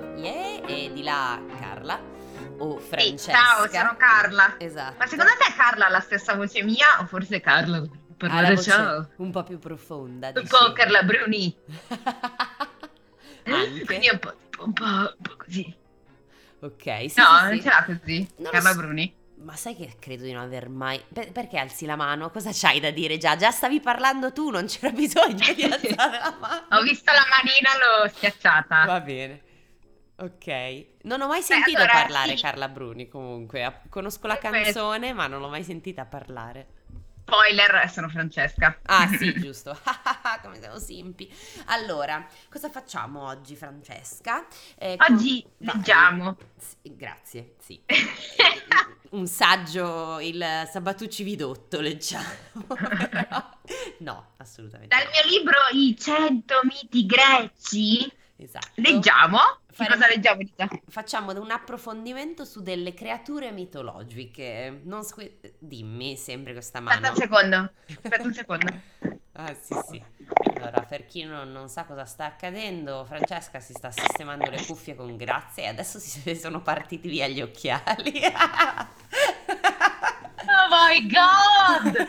io, yeah, e di là Carla o Francesca. ciao, sono Carla. Esatto. Ma secondo te Carla ha la stessa voce mia o forse Carla ha parlare la voce ciao? un po' più profonda. Un po' Carla Bruni. Anche. Quindi un po', un po', un po' così. Ok, sì, no, sì, non sì. ce l'ha così. Non Carla so. Bruni. Ma sai che credo di non aver mai... Per- perché alzi la mano? Cosa c'hai da dire già? Già stavi parlando tu, non c'era bisogno di alzare la mano. Ho visto la manina, l'ho schiacciata. Va bene. Ok. Non ho mai sentito allora, parlare sì. Carla Bruni comunque. Conosco la Comunque- canzone, ma non l'ho mai sentita parlare. Spoiler, sono Francesca. Ah sì, giusto. Come siamo simpi. Allora, cosa facciamo oggi, Francesca? Eh, Oggi Vai. leggiamo. Sì, grazie, sì. Un saggio, il Sabatucci Vidotto, leggiamo. Però- no, assolutamente. Dal no. mio libro I 100 miti greci Esatto. leggiamo. Faremo- cosa leggiamo? Lisa? Facciamo un approfondimento su delle creature mitologiche. Non sque- Dimmi sempre questa Aspetta mano. un secondo. Aspetta un secondo. Ah, sì, sì. Allora, per chi non, non sa cosa sta accadendo, Francesca si sta sistemando le cuffie con grazia e adesso si sono partiti via gli occhiali. Oh my god!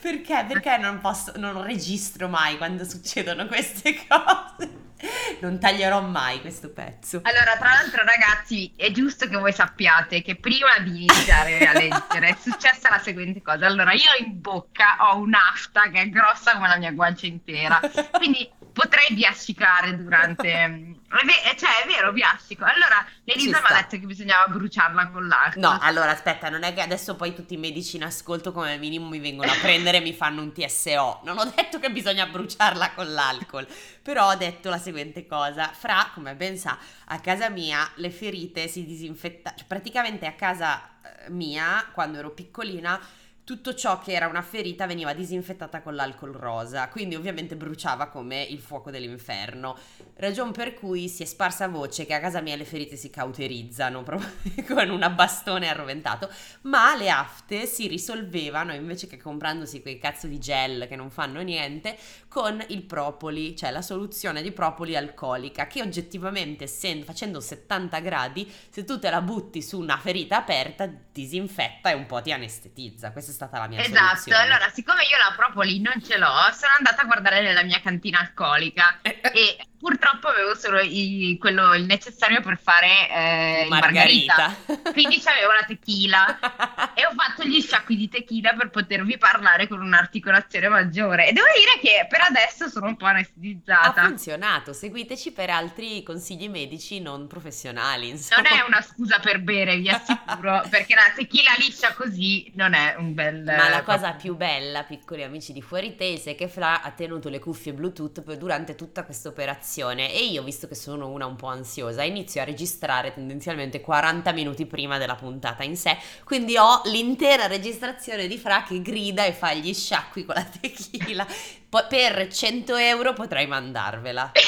Perché? Perché non posso, non registro mai quando succedono queste cose? Non taglierò mai questo pezzo. Allora, tra l'altro, ragazzi, è giusto che voi sappiate che prima di iniziare a leggere è successa la seguente cosa. Allora, io in bocca ho un'afta che è grossa come la mia guancia intera, quindi potrei biascicare durante. È ve- cioè, è vero, biascico. Allora, Elisa mi ha detto che bisognava bruciarla con l'alcol. No, allora aspetta, non è che adesso poi tutti i medici in ascolto come minimo mi vengono a prendere e mi fanno un TSO. Non ho detto che bisogna bruciarla con l'alcol, però ho detto la seguente cosa. Fra, come ben sa, a casa mia le ferite si disinfettavano, cioè praticamente a casa eh, mia, quando ero piccolina, tutto ciò che era una ferita veniva disinfettata con l'alcol rosa, quindi ovviamente bruciava come il fuoco dell'inferno. Ragion per cui si è sparsa voce che a casa mia le ferite si cauterizzano proprio con un bastone arroventato, ma le afte si risolvevano invece che comprandosi quei cazzo di gel che non fanno niente con il propoli, cioè la soluzione di propoli alcolica che oggettivamente essendo, facendo 70 gradi, se tu te la butti su una ferita aperta disinfetta e un po' ti anestetizza. Questa stata la mia Esatto, soluzione. allora siccome io la propoli non ce l'ho, sono andata a guardare nella mia cantina alcolica e purtroppo avevo solo i- quello, il necessario per fare eh, il margarita. Quindi c'avevo la tequila e ho fatto gli sciacqui di tequila per potervi parlare con un'articolazione maggiore. E devo dire che per adesso sono un po' Ha anestetizzata. funzionato, seguiteci per altri consigli medici non professionali. Insomma. Non è una scusa per bere, vi assicuro, perché la tequila liscia così non è un bel... Ma la eh, cosa più bella, piccoli amici di Fuori Tese, è che Fra ha tenuto le cuffie Bluetooth per- durante tutta questa operazione e io, visto che sono una un po' ansiosa, inizio a registrare tendenzialmente 40 minuti prima della puntata in sé, quindi ho l'intera registrazione di Fra che grida e fa gli sciacqui con la tequila. Po- per 100 euro potrei mandarvela.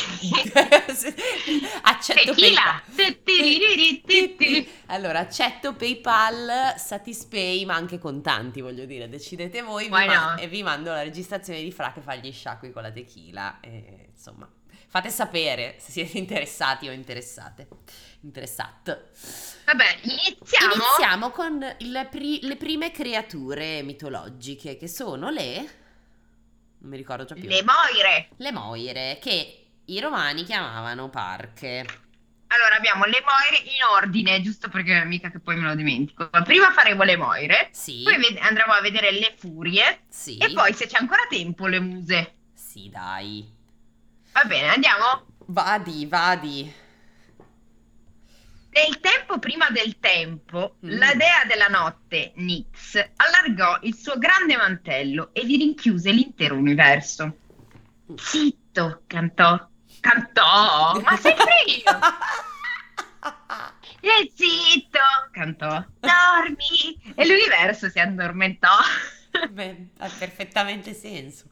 Accetto Tequila! PayPal. Allora, accetto PayPal, Satispay, ma anche contanti, voglio dire, decidete voi vi ma- not? e vi mando la registrazione di Fra che fa gli sciacqui con la tequila e, insomma, fate sapere se siete interessati o interessate. Interessate. Vabbè, iniziamo. Iniziamo con il pri- le prime creature mitologiche che sono le non mi ricordo già più. Le moire. Le moire che i romani chiamavano parche. Allora abbiamo le moire in ordine, giusto perché mica che poi me lo dimentico. Prima faremo le moire, Sì. poi ved- andremo a vedere le furie Sì. e poi se c'è ancora tempo le muse. Sì, dai. Va bene, andiamo. Vadi, vadi. Nel tempo prima del tempo, Mm. la dea della notte, Nyx, allargò il suo grande mantello e vi rinchiuse l'intero universo. Zitto, cantò. Cantò, ma sempre io. E zitto, cantò. Dormi. E l'universo si addormentò. Beh, ha perfettamente senso.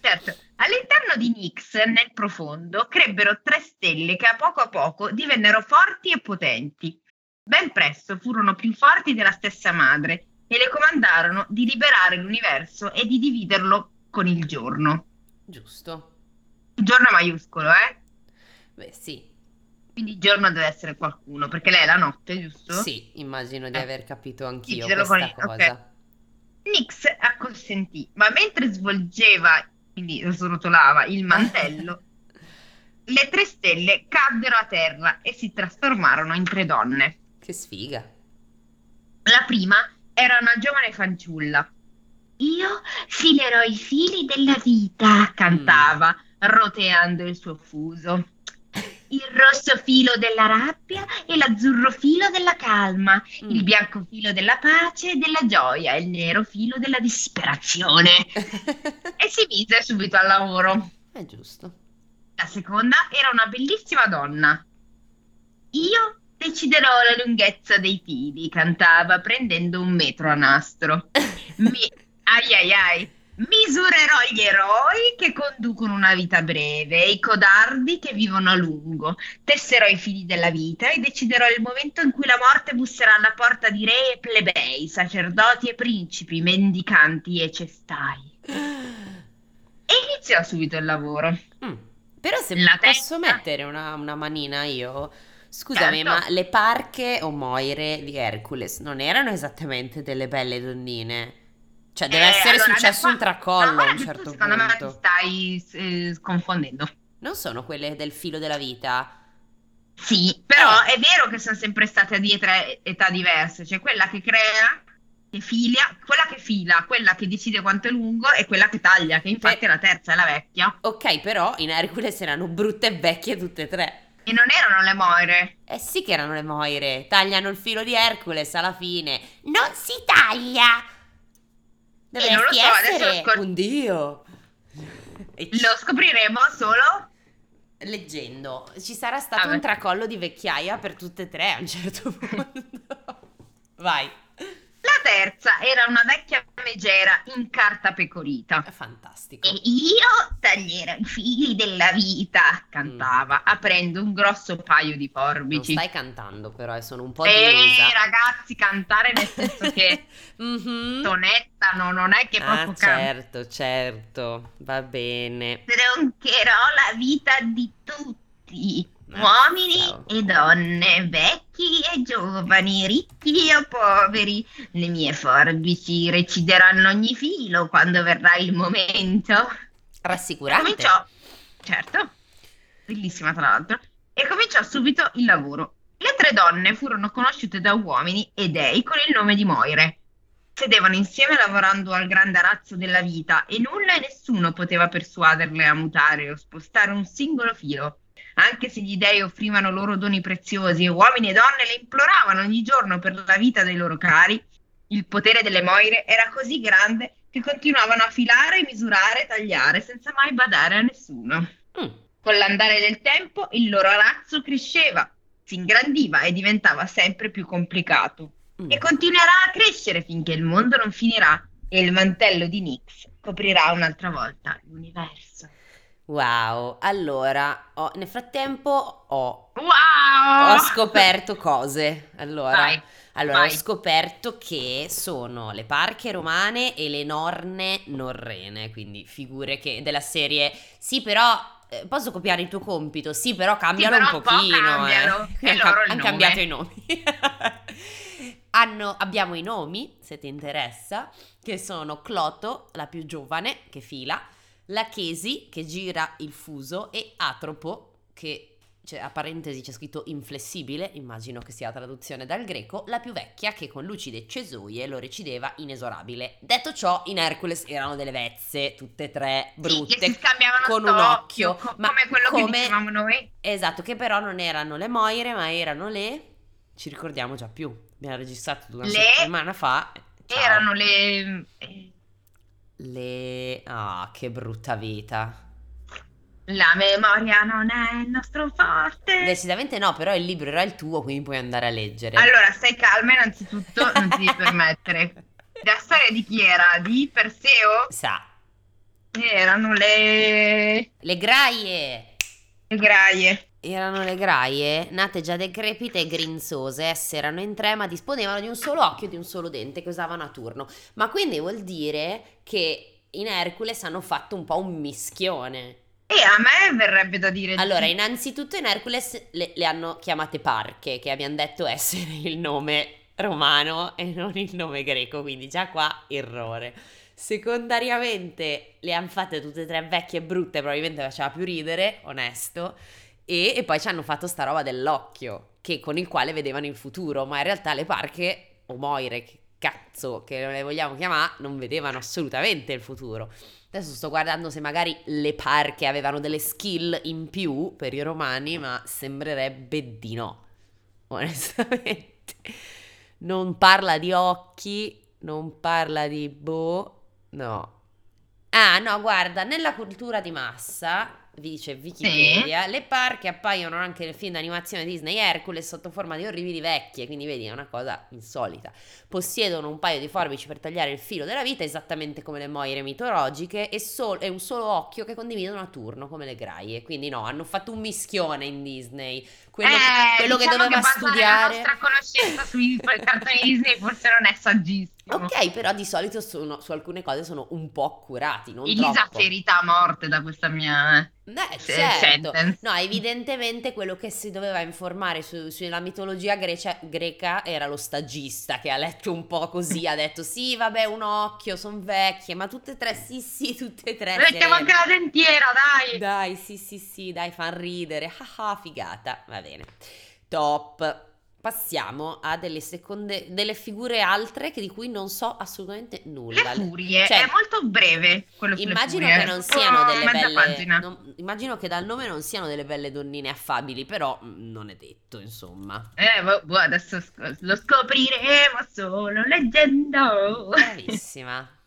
Certo, all'interno di Nyx, nel profondo, crebbero tre stelle che a poco a poco divennero forti e potenti. Ben presto furono più forti della stessa madre e le comandarono di liberare l'universo e di dividerlo con il giorno. Giusto. Giorno maiuscolo, eh? Beh, sì. Quindi il giorno deve essere qualcuno, perché lei è la notte, giusto? Sì, immagino di eh. aver capito anch'io questa con... cosa. Okay. Nix acconsentì, ma mentre svolgeva, quindi srotolava il mantello, le tre stelle caddero a terra e si trasformarono in tre donne. Che sfiga. La prima era una giovane fanciulla. Io filerò i fili della vita, cantava, mm. roteando il suo fuso il rosso filo della rabbia e l'azzurro filo della calma, mm. il bianco filo della pace e della gioia e il nero filo della disperazione. e si mise subito al lavoro. È giusto. La seconda era una bellissima donna. Io deciderò la lunghezza dei fili, cantava prendendo un metro a nastro. Mi... Ai ai ai. Misurerò gli eroi che conducono una vita breve e i codardi che vivono a lungo. Tesserò i fili della vita e deciderò il momento in cui la morte busserà alla porta di re e plebei, sacerdoti e principi, mendicanti e cestai. E iniziò subito il lavoro. Mm. Però se la posso testa... mettere una, una, manina io... Scusami, certo. ma le parche o moire di Hercules non erano esattamente delle belle donnine? Cioè, deve eh, essere allora, successo un tracollo a un certo punto. Secondo me ti stai eh, confondendo. Non sono quelle del filo della vita. Sì, però eh. è vero che sono sempre state di età diverse. Cioè, quella che crea, che filia, quella che fila, quella che decide quanto è lungo e quella che taglia, che infatti Beh. è la terza, è la vecchia. Ok, però in Hercules erano brutte e vecchie tutte e tre. E non erano le moire. Eh sì che erano le moire. Tagliano il filo di Hercules alla fine. Non si taglia! Dovresti so, essere scor- un dio. Lo scopriremo solo leggendo. Ci sarà stato ah, un tracollo di vecchiaia per tutte e tre a un certo punto. Vai. La terza era una vecchia megera in carta pecorita. Fantastico. E io taglierò i fili della vita, cantava, mm. aprendo un grosso paio di forbici. Non stai cantando però, eh, sono un po' delusa. Eh, ragazzi, cantare nel senso che mm-hmm. sonettano, non è che ah, proprio certo, canto. certo, va bene. Troncherò la vita di tutti uomini e donne, vecchi e giovani, ricchi o poveri. Le mie forbici recideranno ogni filo quando verrà il momento. Rassicurante. Cominciò, certo, bellissima tra l'altro, e cominciò subito il lavoro. Le tre donne furono conosciute da uomini e dei con il nome di Moire. Sedevano insieme lavorando al grande arazzo della vita e nulla e nessuno poteva persuaderle a mutare o spostare un singolo filo anche se gli dei offrivano loro doni preziosi e uomini e donne le imploravano ogni giorno per la vita dei loro cari, il potere delle moire era così grande che continuavano a filare, misurare tagliare senza mai badare a nessuno. Mm. Con l'andare del tempo il loro arazzo cresceva, si ingrandiva e diventava sempre più complicato. Mm. E continuerà a crescere finché il mondo non finirà e il mantello di Nix coprirà un'altra volta l'universo. Wow, allora, ho, nel frattempo ho, wow! ho scoperto cose. Allora, vai, allora vai. ho scoperto che sono le parche romane e le norne norrene, quindi figure che della serie sì, però eh, posso copiare il tuo compito? Sì, però cambiano sì, però un pochino. Un cambiano, eh. Hanno cambiato i nomi. Hanno, abbiamo i nomi, se ti interessa, che sono Cloto, la più giovane, che fila, la Chesi che gira il fuso e Atropo che cioè, a parentesi c'è scritto inflessibile, immagino che sia la traduzione dal greco, la più vecchia che con lucide cesoie lo recideva inesorabile. Detto ciò, in Hercules erano delle vezze, tutte e tre brutte, sì, con un occhio, co- ma come quello come... che dicevamo noi. Esatto, che però non erano le Moire, ma erano le ci ricordiamo già più. Abbiamo registrato una le... settimana fa. Ciao. Erano le eh, le... Ah, che brutta vita. La memoria non è il nostro forte. Decisamente no, però il libro era il tuo, quindi puoi andare a leggere. Allora, stai calma innanzitutto, non ti devi permettere. La storia di chi era? Di Perseo? Sa. Erano le... Le graie. Le graie. Erano le graie, nate già decrepite e grinzose, esse erano in tre ma disponevano di un solo occhio e di un solo dente che usavano a turno. Ma quindi vuol dire che in Hercules hanno fatto un po' un mischione. E a me verrebbe da dire... Allora, innanzitutto in Hercules le, le hanno chiamate parche, che abbiamo detto essere il nome romano e non il nome greco, quindi già qua errore. Secondariamente le hanno fatte tutte e tre vecchie e brutte, probabilmente faceva più ridere, onesto, e, e poi ci hanno fatto sta roba dell'occhio, che, con il quale vedevano il futuro, ma in realtà le parche, o moire, che cazzo che non le vogliamo chiamare, non vedevano assolutamente il futuro. Adesso sto guardando se magari le parche avevano delle skill in più per i romani, ma sembrerebbe di no, onestamente. Non parla di occhi, non parla di boh, no. Ah, no, guarda, nella cultura di massa dice Wikipedia, sì. le parche appaiono anche nel film d'animazione Disney Hercules sotto forma di orribili vecchie, quindi vedi è una cosa insolita. Possiedono un paio di forbici per tagliare il filo della vita, esattamente come le moire mitologiche, e, sol- e un solo occhio che condividono a turno, come le graie. Quindi no, hanno fatto un mischione in Disney. Quello, eh, quello diciamo che doveva che studiare... La nostra conoscenza sui cartoni Disney forse non è saggissima. Ok, però di solito sono, su alcune cose sono un po' accurati, non Elisa troppo. ferita a morte da questa mia... Eh. Beh, certo. No, evidentemente quello che si doveva informare su, sulla mitologia grecia, greca era lo stagista che ha letto un po' così, ha detto sì, vabbè, un occhio, sono vecchie, ma tutte e tre, sì, sì, tutte e tre. Mettiamo anche la dentiera, dai! Dai, sì, sì, sì, dai, fan ridere, ah figata, va bene. Top passiamo a delle seconde, delle figure altre che di cui non so assolutamente nulla. Le furie, cioè, è molto breve quello Immagino che non siano delle belle, non, immagino che dal nome non siano delle belle donnine affabili, però mm, non è detto, insomma. Eh, boh, boh adesso sc- lo scopriremo solo leggendo. Bravissima.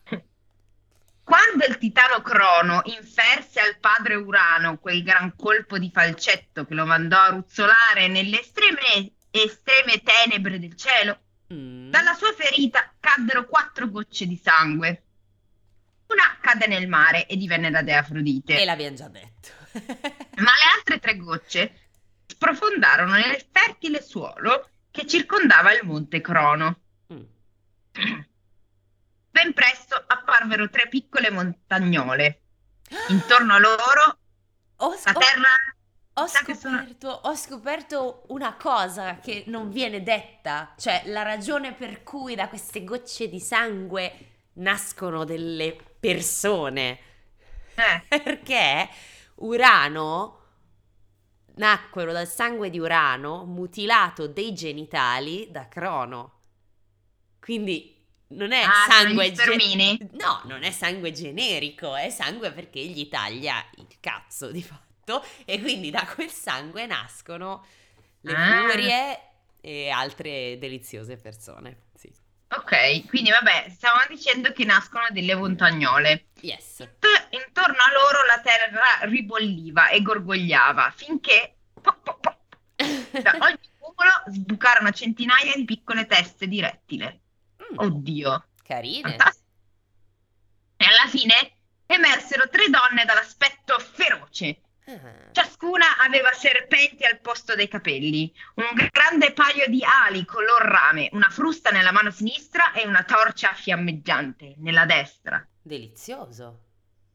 Quando il titano Crono inferse al padre Urano quel gran colpo di falcetto che lo mandò a ruzzolare nelle estreme estreme tenebre del cielo, mm. dalla sua ferita caddero quattro gocce di sangue. Una cadde nel mare e divenne la dea Afrodite. E l'abbiamo già detto. Ma le altre tre gocce sprofondarono nel fertile suolo che circondava il monte Crono. Mm. Ben presto apparvero tre piccole montagnole. Intorno a loro oh, la terra ho scoperto, ho scoperto, una cosa che non viene detta, cioè la ragione per cui da queste gocce di sangue nascono delle persone. Eh. Perché Urano nacquero dal sangue di Urano mutilato dei genitali da Crono. Quindi non è ah, sangue ge- No, non è sangue generico, è sangue perché gli taglia il cazzo di fatto fatto e quindi da quel sangue nascono le ah. furie e altre deliziose persone. Sì. Ok, quindi vabbè, stavamo dicendo che nascono delle montagnole. Yes. Intorno a loro la terra ribolliva e gorgogliava finché po, po, po, da ogni cumulo sbucarono centinaia di piccole teste di rettile. Mm. Oddio. Carine. Fantastico. E alla fine emersero tre donne dall'aspetto feroce, Ciascuna aveva serpenti al posto dei capelli, un grande paio di ali color rame, una frusta nella mano sinistra e una torcia fiammeggiante nella destra. Delizioso.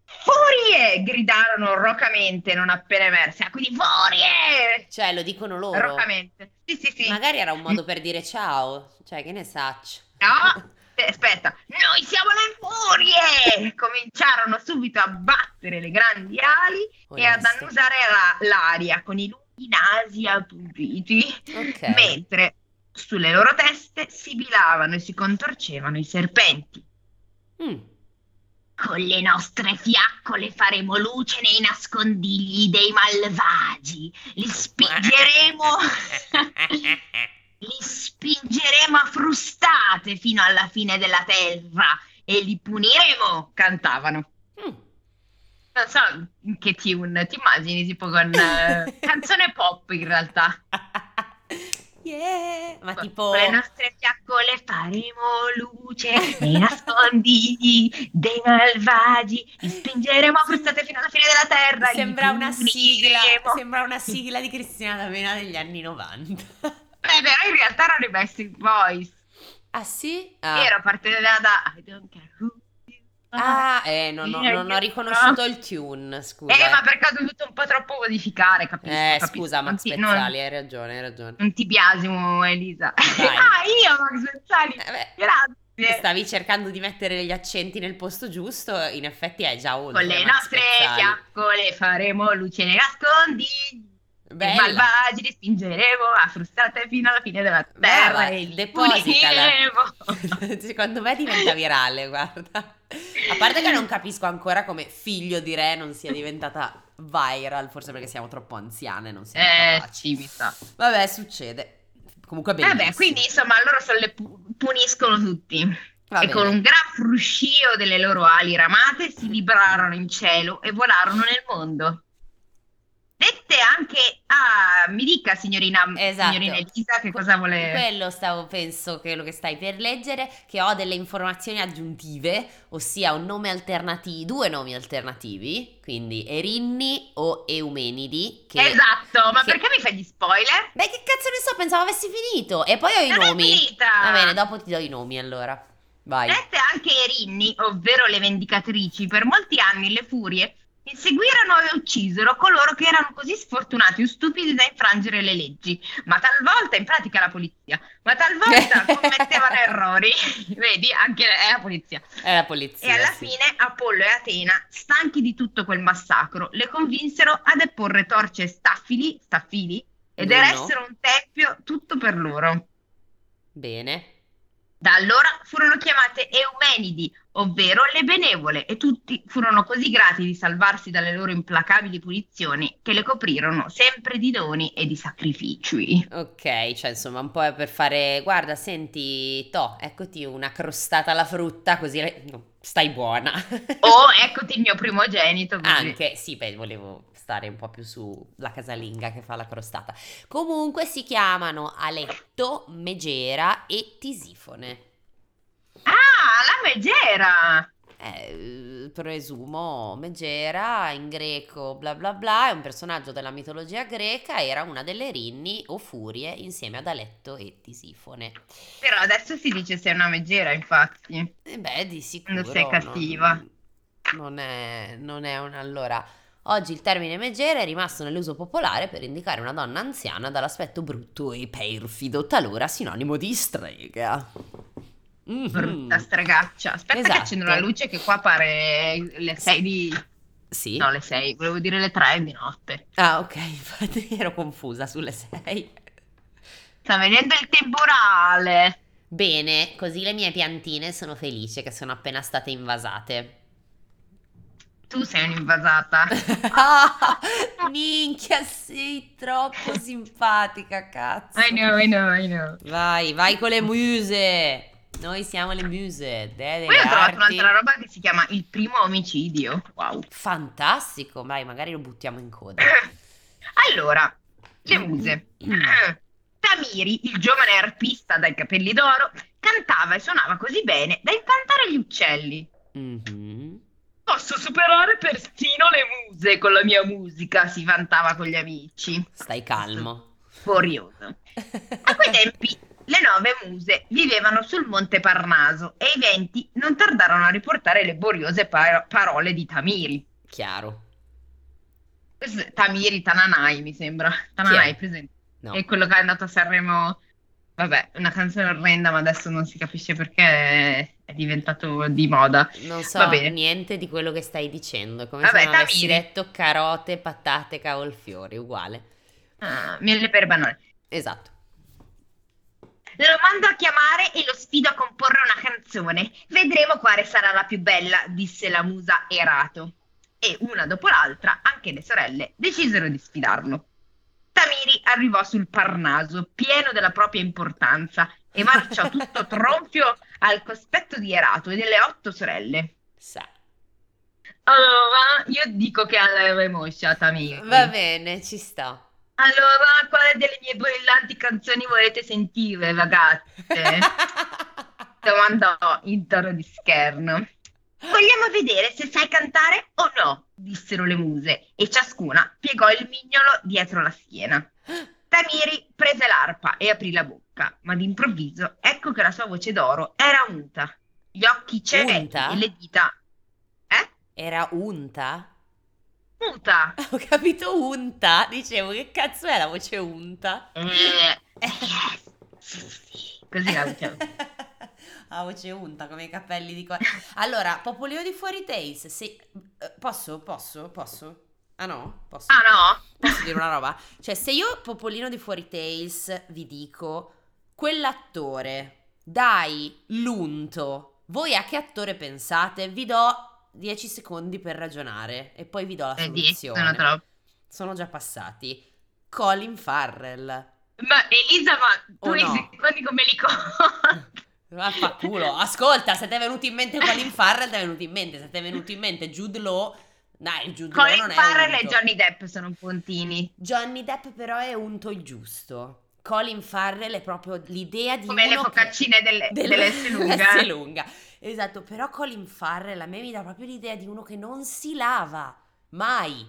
Furie! gridarono rocamente non appena emerse. Ah, quindi furie! Cioè, lo dicono loro. Rocamente. Sì, sì, sì. Magari era un modo per dire ciao. Cioè, che ne saccio. No, aspetta, noi siamo le furie! Cominciarono subito a battere le grandi ali Onesto. e ad annusare la, l'aria con i lunghi nasi appuntiti, okay. mentre sulle loro teste sibilavano e si contorcevano i serpenti. Mm. Con le nostre fiaccole faremo luce nei nascondigli dei malvagi, li spingeremo li spingeremo a frustate fino alla fine della terra e li puniremo, cantavano. Mm. Non so in che tune, ti immagini tipo con uh, canzone pop in realtà. Yeah, ma tipo... Con le nostre fiaccole faremo luce nei nascondigli dei malvagi, li spingeremo a frustate fino alla fine della terra. Sembra una sigla, sembra una sigla di Cristina D'Avena degli anni 90. Beh, però in realtà erano i Backstreet Boys. Ah sì? Ah. Era parte da, I don't care who Ah, eh, non, ho, non ho riconosciuto il tune, scusa. Eh, ma perché ho dovuto un po' troppo modificare, capisco. Eh, capisco. scusa, Max ti- Pezzali, non- hai ragione, hai ragione. Non ti biasimo, Elisa. Vai. ah, io, Max Pezzali. Eh, Grazie. stavi cercando di mettere gli accenti nel posto giusto, in effetti è già oltre. Con le nostre fiaccole faremo luce nei nascondi. I Bella. malvagi li spingeremo a frustate fino alla fine della terra Brava, e li depositala. Secondo me diventa virale, guarda. A parte che non capisco ancora come figlio di re non sia diventata viral, forse perché siamo troppo anziane, non siamo Eh, capaci. sì, mi sa. Vabbè, succede. Comunque bellissimo. Vabbè, quindi insomma, loro se le pu- puniscono tutti. Va e bene. con un gran fruscio delle loro ali ramate si librarono in cielo e volarono nel mondo. Dette anche a, mi dica signorina, Esatto. signorina Elisa che cosa vuole... Quello stavo, penso, quello che stai per leggere, che ho delle informazioni aggiuntive, ossia un nome alternativo, due nomi alternativi, quindi Erinni o Eumenidi, che... Esatto, ma che- perché mi fai gli spoiler? Beh, che cazzo ne so, pensavo avessi finito. E poi ho i Non è nomi. finita! Va bene, dopo ti do i nomi allora. Vai. Dette anche Erinni, ovvero le vendicatrici, per molti anni le furie inseguirono e uccisero coloro che erano così sfortunati o stupidi da infrangere le leggi, ma talvolta, in pratica la polizia, ma talvolta commettevano errori, vedi, anche è la polizia. È la polizia. E alla sì. fine Apollo e Atena, stanchi di tutto quel massacro, le convinsero a deporre torce staffili, staffili ed eressero un tempio tutto per loro. Bene. Da allora furono chiamate Eumenidi, ovvero le benevole, e tutti furono così grati di salvarsi dalle loro implacabili punizioni che le coprirono sempre di doni e di sacrifici. Ok, cioè insomma un po' è per fare... Guarda, senti, to, eccoti una crostata alla frutta, così le- no, stai buona. O eccoti il mio primogenito, così. Anche, sì, beh, volevo stare un po' più sulla casalinga che fa la crostata. Comunque si chiamano Aletto, Megera e Tisifone. Ah, la megera! Eh, presumo Megera in greco bla bla bla è un personaggio della mitologia greca era una delle rinni o furie insieme ad Aletto e Tisifone Però adesso si dice sei una megera, infatti. e beh di sicuro Non sei cattiva. non, non è, non è un allora oggi il termine megera è rimasto nell'uso popolare per indicare una donna anziana dall'aspetto brutto e perfido talora sinonimo di strega Brutta stregaccia. Aspetta che Esatto. accendo la luce che qua pare le 6 di... sì No, le 6, volevo dire le 3 di notte. ah ok infatti ero confusa sulle sei Sta venendo il temporale. Bene, così le mie piantine sono felici che sono appena state invasate. Tu sei un'invasata. Ah, minchia, sei troppo simpatica, cazzo. I know, I know, I know. Vai, vai con le muse. Noi siamo le muse, Poi delle ho trovato arti. un'altra roba che si chiama il primo omicidio. Wow. Fantastico, vai, magari lo buttiamo in coda. Allora, le muse. Tamiri, il giovane arpista dai capelli d'oro, cantava e suonava così bene da incantare gli uccelli. Mhm. Posso superare persino le muse con la mia musica, si vantava con gli amici. Stai calmo. Furioso. A quei tempi le nove muse vivevano sul monte Parnaso e i venti non tardarono a riportare le boriose par- parole di Tamiri. Chiaro. Tamiri Tananai, mi sembra. Tananai, presente? No. È quello che è andato a Sanremo. Vabbè, una canzone orrenda, ma adesso non si capisce perché è, diventato di moda. Non so niente di quello che stai dicendo. È come Vabbè, se non avessi Tamiri. detto carote, patate, cavolfiori, uguale. Ah, miele per banane. Esatto. Lo mando a chiamare e lo sfido a comporre una canzone. Vedremo quale sarà la più bella, disse la musa Erato. E una dopo l'altra, anche le sorelle decisero di sfidarlo. Tamiri arrivò sul Parnaso, pieno della propria importanza, e marciò tutto tronfio al cospetto di Erato e delle otto sorelle. Sa. Allora, io dico che avremo a Tamiri. Va bene, ci sta. Allora, quale delle mie brillanti canzoni volete sentire, ragazze? Domandò in tono di scherno. Vogliamo vedere se sai cantare o no, dissero le muse, e ciascuna piegò il mignolo dietro la schiena. Tamiri prese l'arpa e aprì la bocca, ma d'improvviso ecco che la sua voce d'oro era unta. Gli occhi Unta? e le dita Era unta? Unta. Ho capito unta. Dicevo, che cazzo è la voce unta? Eh, Così la voce La voce unta come i capelli di qua. Allora, Popolino di Fuori Tales. Se... eh, Posso? Posso? Posso? Ah no? Posso? Ah no? Posso dire una roba? Cioè, se io, Popolino di Fuori Tales, vi dico quell'attore, dai l'unto, voi a che attore pensate? Vi do 10 secondi per ragionare e poi vi do la Eh, soluzione. sono. Sono già passati. Colin Farrell. Ma Elisa, ma tu i no? secondi come li conti? Vaffanculo. Ascolta, se ti è venuto in mente Colin Farrell, ti è venuto in mente. Se ti è venuto in mente Jude Law, dai, Jude Law non Colin è Farrell e. Johnny Depp sono puntini. Johnny Depp però è unto il giusto. Colin Farrell è proprio l'idea di Come le uno che- focaccine delle, del- dell'S lunga. Esatto, però Colin Farrell a me mi dà proprio l'idea di uno che non si lava mai.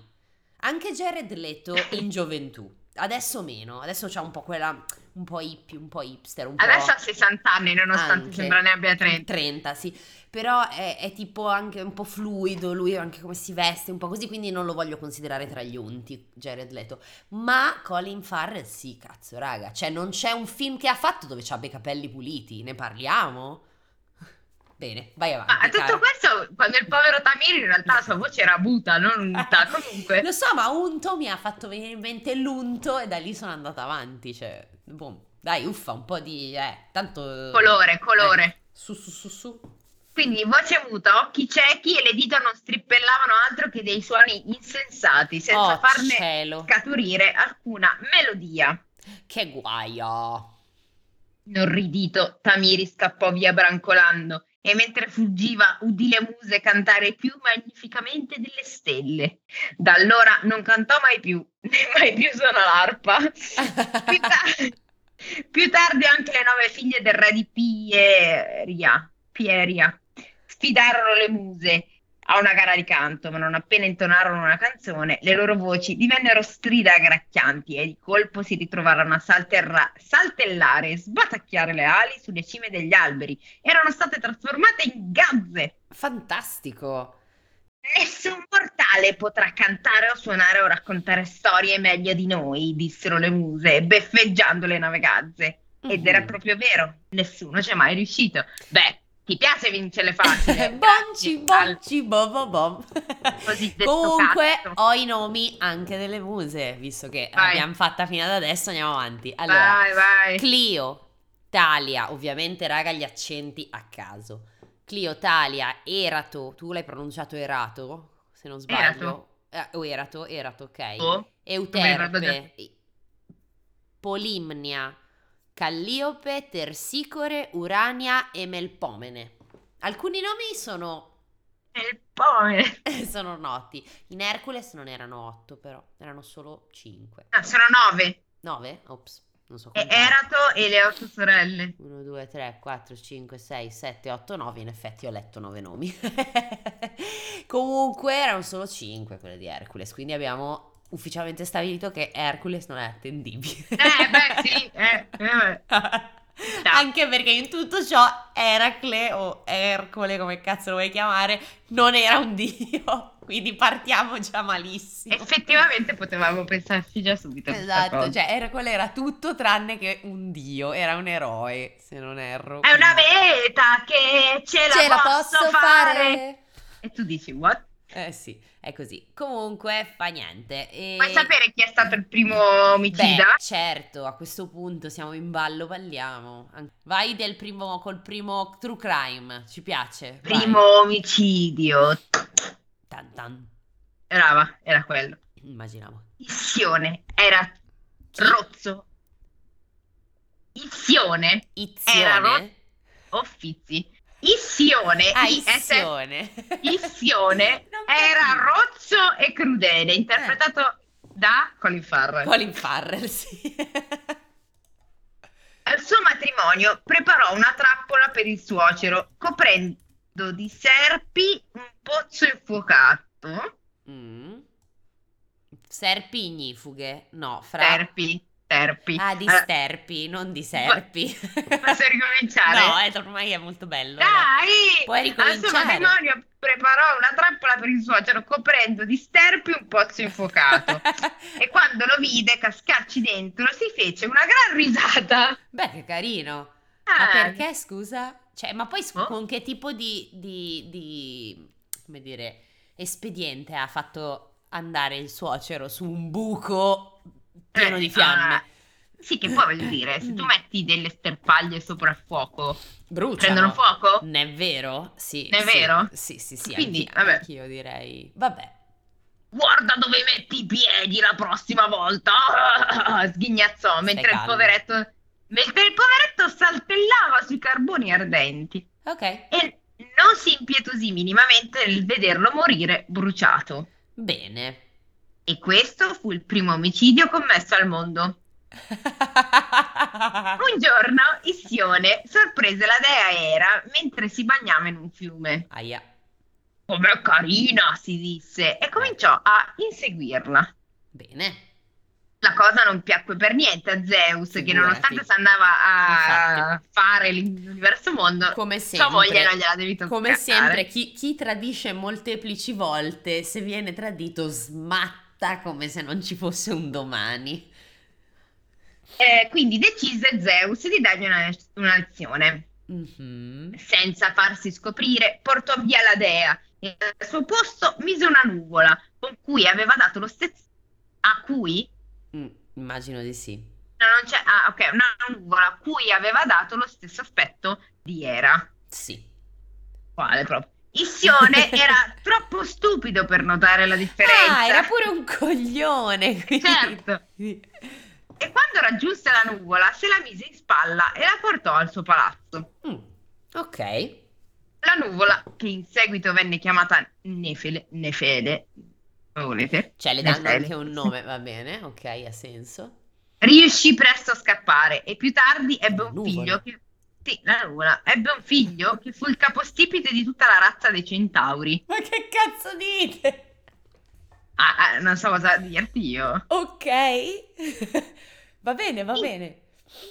Anche Jared Leto in gioventù. Adesso meno, adesso c'ha un po' quella un po' hippie, un po' hipster, un Adesso po' ha 60 anni, nonostante Anche. sembra ne abbia 30. 30, sì. Però è, è tipo anche un po' fluido, lui anche come si veste, un po' così, quindi non lo voglio considerare tra gli unti, Jared Leto. Ma Colin Farrell sì, cazzo, raga. Cioè, non c'è un film che ha fatto dove abbia i capelli puliti, ne parliamo? Bene, vai avanti, Ma tutto cara. questo quando il povero Tamir in realtà la sua voce era avuta, non unta. Comunque, Lo so, ma unto mi ha fatto venire in mente l'unto e da lì sono andata avanti, cioè, boom. Dai, uffa, un po' di... eh, tanto... colore, colore. Eh, su, su, su, su. Quindi voce muta, occhi ciechi e le dita non strippellavano altro che dei suoni insensati, senza Oh, farne cielo. scaturire alcuna melodia. Che guaio. Inorridito, Tamiri scappò via brancolando e mentre fuggiva udì le muse cantare più magnificamente delle stelle. Da allora non cantò mai più, né mai più suonò l'arpa. Più, ta- più tardi anche le nove figlie del re di Pieria, Pieria sfidarono le muse a una gara di canto, ma non appena intonarono una canzone, le loro voci divennero strida gracchianti e di colpo si ritrovarono a salterra- saltellare e sbatacchiare le ali sulle cime degli alberi. Erano state trasformate in gazze. Fantastico. Nessun mortale potrà cantare o suonare o raccontare storie meglio di noi, dissero le muse, beffeggiando le nove gazze. Ed era Mhm. proprio vero, nessuno ci è mai riuscito. Beh, ti piace vincere facile? Bonci, bonci, bom, bom, bom. Comunque cazzo. ho i nomi anche delle muse, visto che Vai. l'abbiamo fatta fino ad adesso, andiamo avanti. Allora, Vai, vai. Clio, Talia, ovviamente raga gli accenti a caso. Clio, Talia, Erato, tu l'hai pronunciato Erato, se non sbaglio. Eh, o Erato, Erato, ok. Oh, Euterpe, Polimnia, Calliope, Tersicore, Urania e Melpomene. Alcuni nomi sono, il pome. sono noti. In Hercules non erano otto, però erano solo cinque. Ah, sono nove. Nove? Ops, non so E. Erato e le otto sorelle. 1, 2, 3, 4, 5, 6, 7, 8, 9. In effetti ho letto 9 nomi. Comunque erano solo 5 quelle di Hercules. Quindi abbiamo ufficialmente stabilito che Hercules non è attendibile. Eh, beh, sì. Eh, eh. Anche perché in tutto ciò Eracle o Ercole, come cazzo lo vuoi chiamare, non era un dio. Quindi partiamo già malissimo. Effettivamente potevamo pensarci già subito. Esatto, cioè Ercole era tutto tranne che un dio, era un eroe, se non erro. È una meta che ce la, Ce la posso, fare. E tu dici, what? Eh sì, è così. Comunque fa niente. E... Vuoi sapere chi è stato il primo Beh, omicida? certo, a questo punto siamo in ballo, balliamo. Vai del primo, col primo true crime, ci piace. vai. Primo omicidio. Tan tan. Brava, era quello. Immaginavo. Issione era Chi? rozzo. Issione Era ro- Izione. Issione, Ah, Issione. Issione era rozzo e crudele, interpretato da Colin Farrell. Colin Farrell, sì. Al suo matrimonio preparò una trappola per il suocero, coprendo di serpi un pozzo infuocato. Mm. Serpi ignifughe. No, fra... Serpi, sterpi. Ah, di sterpi, non di serpi. Posso ricominciare? No, è, ormai è molto bello. Dai! Puoi ricominciare. Al suo matrimonio preparò una trappola per il suocero coprendo di sterpi un pozzo infuocato. e quando lo vide cascarci dentro si fece una gran risata. Beh, che carino. Ah. Ma perché, scusa? Cioè, ma poi oh? con che tipo di, di, di, come dire, espediente ha fatto andare il suocero su un buco pieno eh, di fiamme? Ah, sì, che poi voglio dire, se tu metti delle sterpaglie sopra il fuoco, Bruciano. prendono fuoco? Non è vero? Sì. Non è sì, vero? Sì, sì, sì. Quindi, anch'io, vabbè. anch'io direi, vabbè. Guarda dove metti i piedi la prossima volta! Sghignazzò, mentre il poveretto mentre il poveretto saltellava sui carboni ardenti. Ok. E non si impietosì minimamente nel vederlo morire bruciato. Bene. E questo fu il primo omicidio commesso al mondo. un giorno Issione sorprese la dea Era mentre si bagnava in un fiume. Aia. Com'è carina, si disse, e cominciò a inseguirla. Bene la cosa non piacque per niente a Zeus, Figurati. che nonostante si andava a Infatti. fare l'universo mondo, come sempre, sua moglie non gliela devi toccare. Come sempre, chi, chi tradisce molteplici volte, se viene tradito, smatta come se non ci fosse un domani. Eh, quindi decise Zeus di dargli una, una lezione. Mm-hmm. Senza farsi scoprire, portò via la dea e al suo posto mise una nuvola con cui aveva dato lo stesso a cui Mm, immagino di sì. No, non c'è. Ah, ok, una nuvola a cui aveva dato lo stesso aspetto di Era. Sì. Quale proprio? Issione era troppo stupido per notare la differenza. Ah, era pure un coglione. Quindi... Certo. E quando raggiunse la nuvola, se la mise in spalla e la portò al suo palazzo. Mm, ok. La nuvola, che in seguito venne chiamata Nefele, Nefede, volete. Cioè, le danno anche un nome, va bene, ok, ha senso. Riuscì presto a scappare e più tardi ebbe un figlio che... Sì, la nuvola. Ebbe un figlio che fu il capostipite di tutta la razza dei centauri. Ma che cazzo dite? Ah, ah, non so cosa dirti io. Ok. va bene, va bene.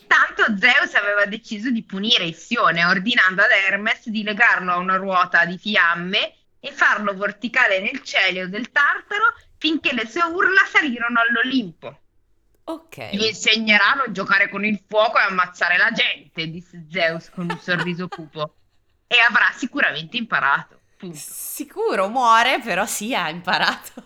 Tanto Zeus aveva deciso di punire Issione, ordinando ad Hermes di legarlo a una ruota di fiamme e farlo vorticare nel cielo del Tartaro finché le sue urla salirono all'Olimpo. Ok. Gli insegneranno a giocare con il fuoco e ammazzare la gente, disse Zeus con un sorriso cupo. E avrà sicuramente imparato. Punto. Sicuro muore, però sì, ha imparato.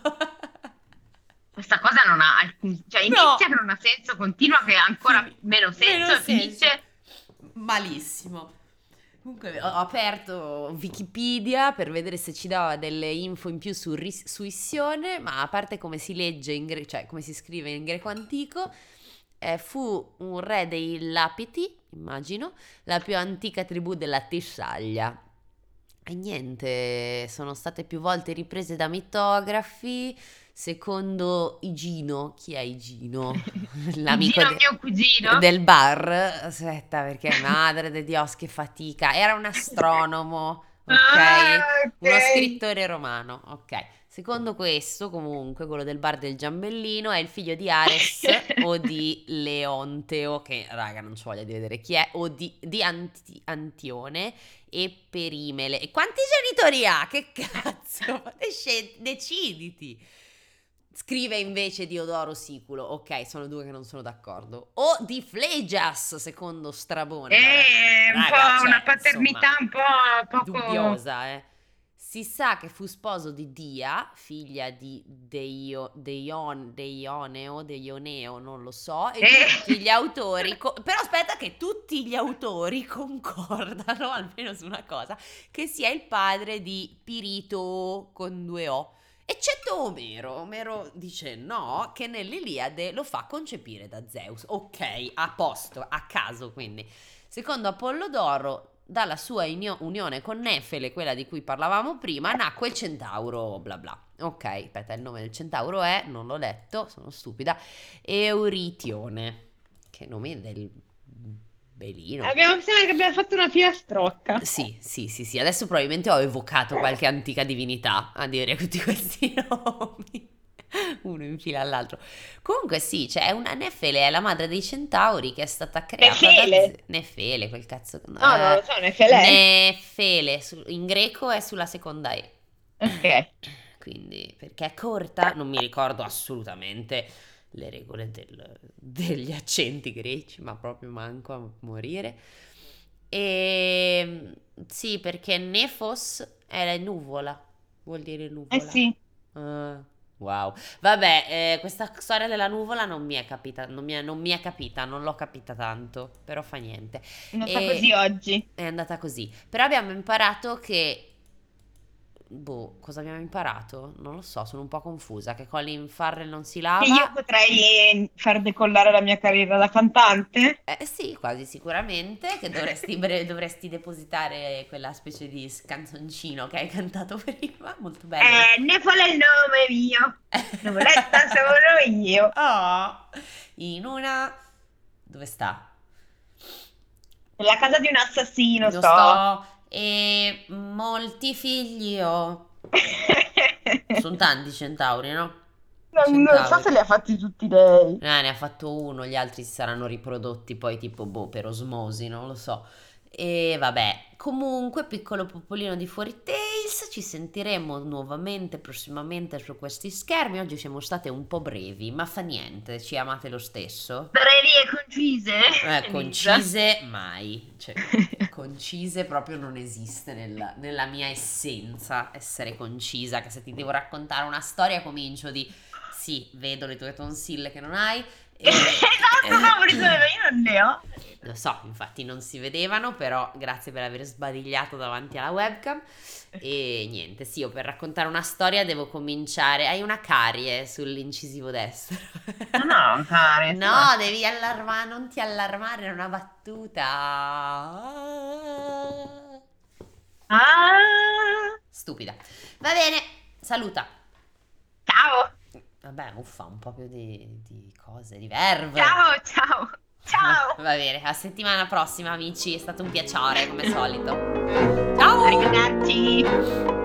Questa cosa non ha alcun cioè inizia no. che non ha senso, continua che ha ancora meno senso meno e finisce malissimo. Comunque ho aperto Wikipedia per vedere se ci dava delle info in più su, su Issione, ma a parte come si legge, in gre- cioè come si scrive in greco antico, eh, fu un re dei Lapiti, immagino, la più antica tribù della Tessaglia. E niente, sono state più volte riprese da mitografi, Secondo Igino, chi è Igino? L'amico Igino, de- mio cugino. del bar. Aspetta, perché madre di Dios, che fatica. Era un astronomo, ok? Ah, okay. Uno scrittore romano, ok. Secondo questo, comunque, quello del bar del Giambellino è il figlio di Ares o di Leonteo, che raga, non ci voglia di vedere chi è, o di, di Anti- Antione e Perimele. E quanti genitori ha? Che cazzo? Deciditi. Scrive invece Diodoro Siculo. Ok, sono due che non sono d'accordo. O di Flegias, secondo Strabone. È un Raga, po' cioè, una paternità insomma, un po' poco... dubbiosa, eh. Si sa che fu sposo di Dia, figlia di Deio, Deion, Deioneo, Deioneo, non lo so, e eh. tutti gli autori, co- però aspetta che tutti gli autori concordano, almeno su una cosa, che sia il padre di Pirito con due O. Eccetto Omero. Omero dice no, che nell'Iliade lo fa concepire da Zeus. Ok, a posto, a caso quindi. Secondo Apollodoro, dalla sua inio- unione con Nefele, quella di cui parlavamo prima, nacque il centauro bla bla. Ok, aspetta, il nome del centauro è, non l'ho letto, sono stupida, Euritione. Che nome del Belino. Abbiamo, sembra che abbiamo fatto una filastrocca. Sì, sì, sì, sì. Adesso probabilmente ho evocato qualche antica divinità a dire tutti questi nomi. uno in fila all'altro. Comunque sì, c'è cioè una Nefele, è la madre dei centauri che è stata creata Nefele. da... Nefele, quel cazzo... No, eh, non lo so, Nefele. Nefele, in greco è sulla seconda E. Ok. Quindi, perché è corta, non mi ricordo assolutamente le regole del, degli accenti greci, ma proprio manco a morire. E sì, perché nefos è nuvola, vuol dire nuvola. Eh sì. Uh, wow. Vabbè, eh, questa storia della nuvola non mi è capita, non mi è, non mi è capita, non l'ho capita tanto, però fa niente. È andata e così oggi. È andata così. Però abbiamo imparato che Boh, cosa abbiamo imparato? Non lo so, sono un po' confusa. Che Colin Farrell non si lava. Che io potrei far decollare la mia carriera da cantante? Eh sì, quasi sicuramente. Che dovresti, dovresti depositare quella specie di canzoncino che hai cantato prima. Molto bello. Eh, ne fa il nome mio. Nuvoletta sono io. Oh, in una. Dove sta? Nella casa di un assassino, sto. sto e molti figli ho. Sono tanti centauri, no? Non, non, so se li ha fatti tutti lei. Eh, ne ha fatto uno, gli altri si saranno riprodotti poi tipo boh, per osmosi, non lo so. E vabbè, comunque, piccolo popolino di Fuori Tales, ci sentiremo nuovamente prossimamente su questi schermi. Oggi siamo state un po' brevi, ma fa niente, ci amate lo stesso. Brevi e concise? Eh, concise mai. Cioè, concise proprio non esiste nella, nella mia essenza essere concisa, che se ti devo raccontare una storia comincio di sì, vedo le tue tonsille che non hai esatto, no, io non ne ho. Lo so, infatti non si vedevano, però grazie per aver sbadigliato davanti alla webcam. E niente, sì, io per raccontare una storia devo cominciare. Hai una carie sull'incisivo destro. No, no, carie. no, devi allarmare, non ti allarmare, è una battuta. Ah. Stupida. Va bene, saluta. Ciao. Vabbè, uffa, un po' più di, di cose, di verve. Ciao, ciao, ciao. Va bene, a settimana prossima, amici. È stato un piacere, come solito. Ciao. Arrivederci.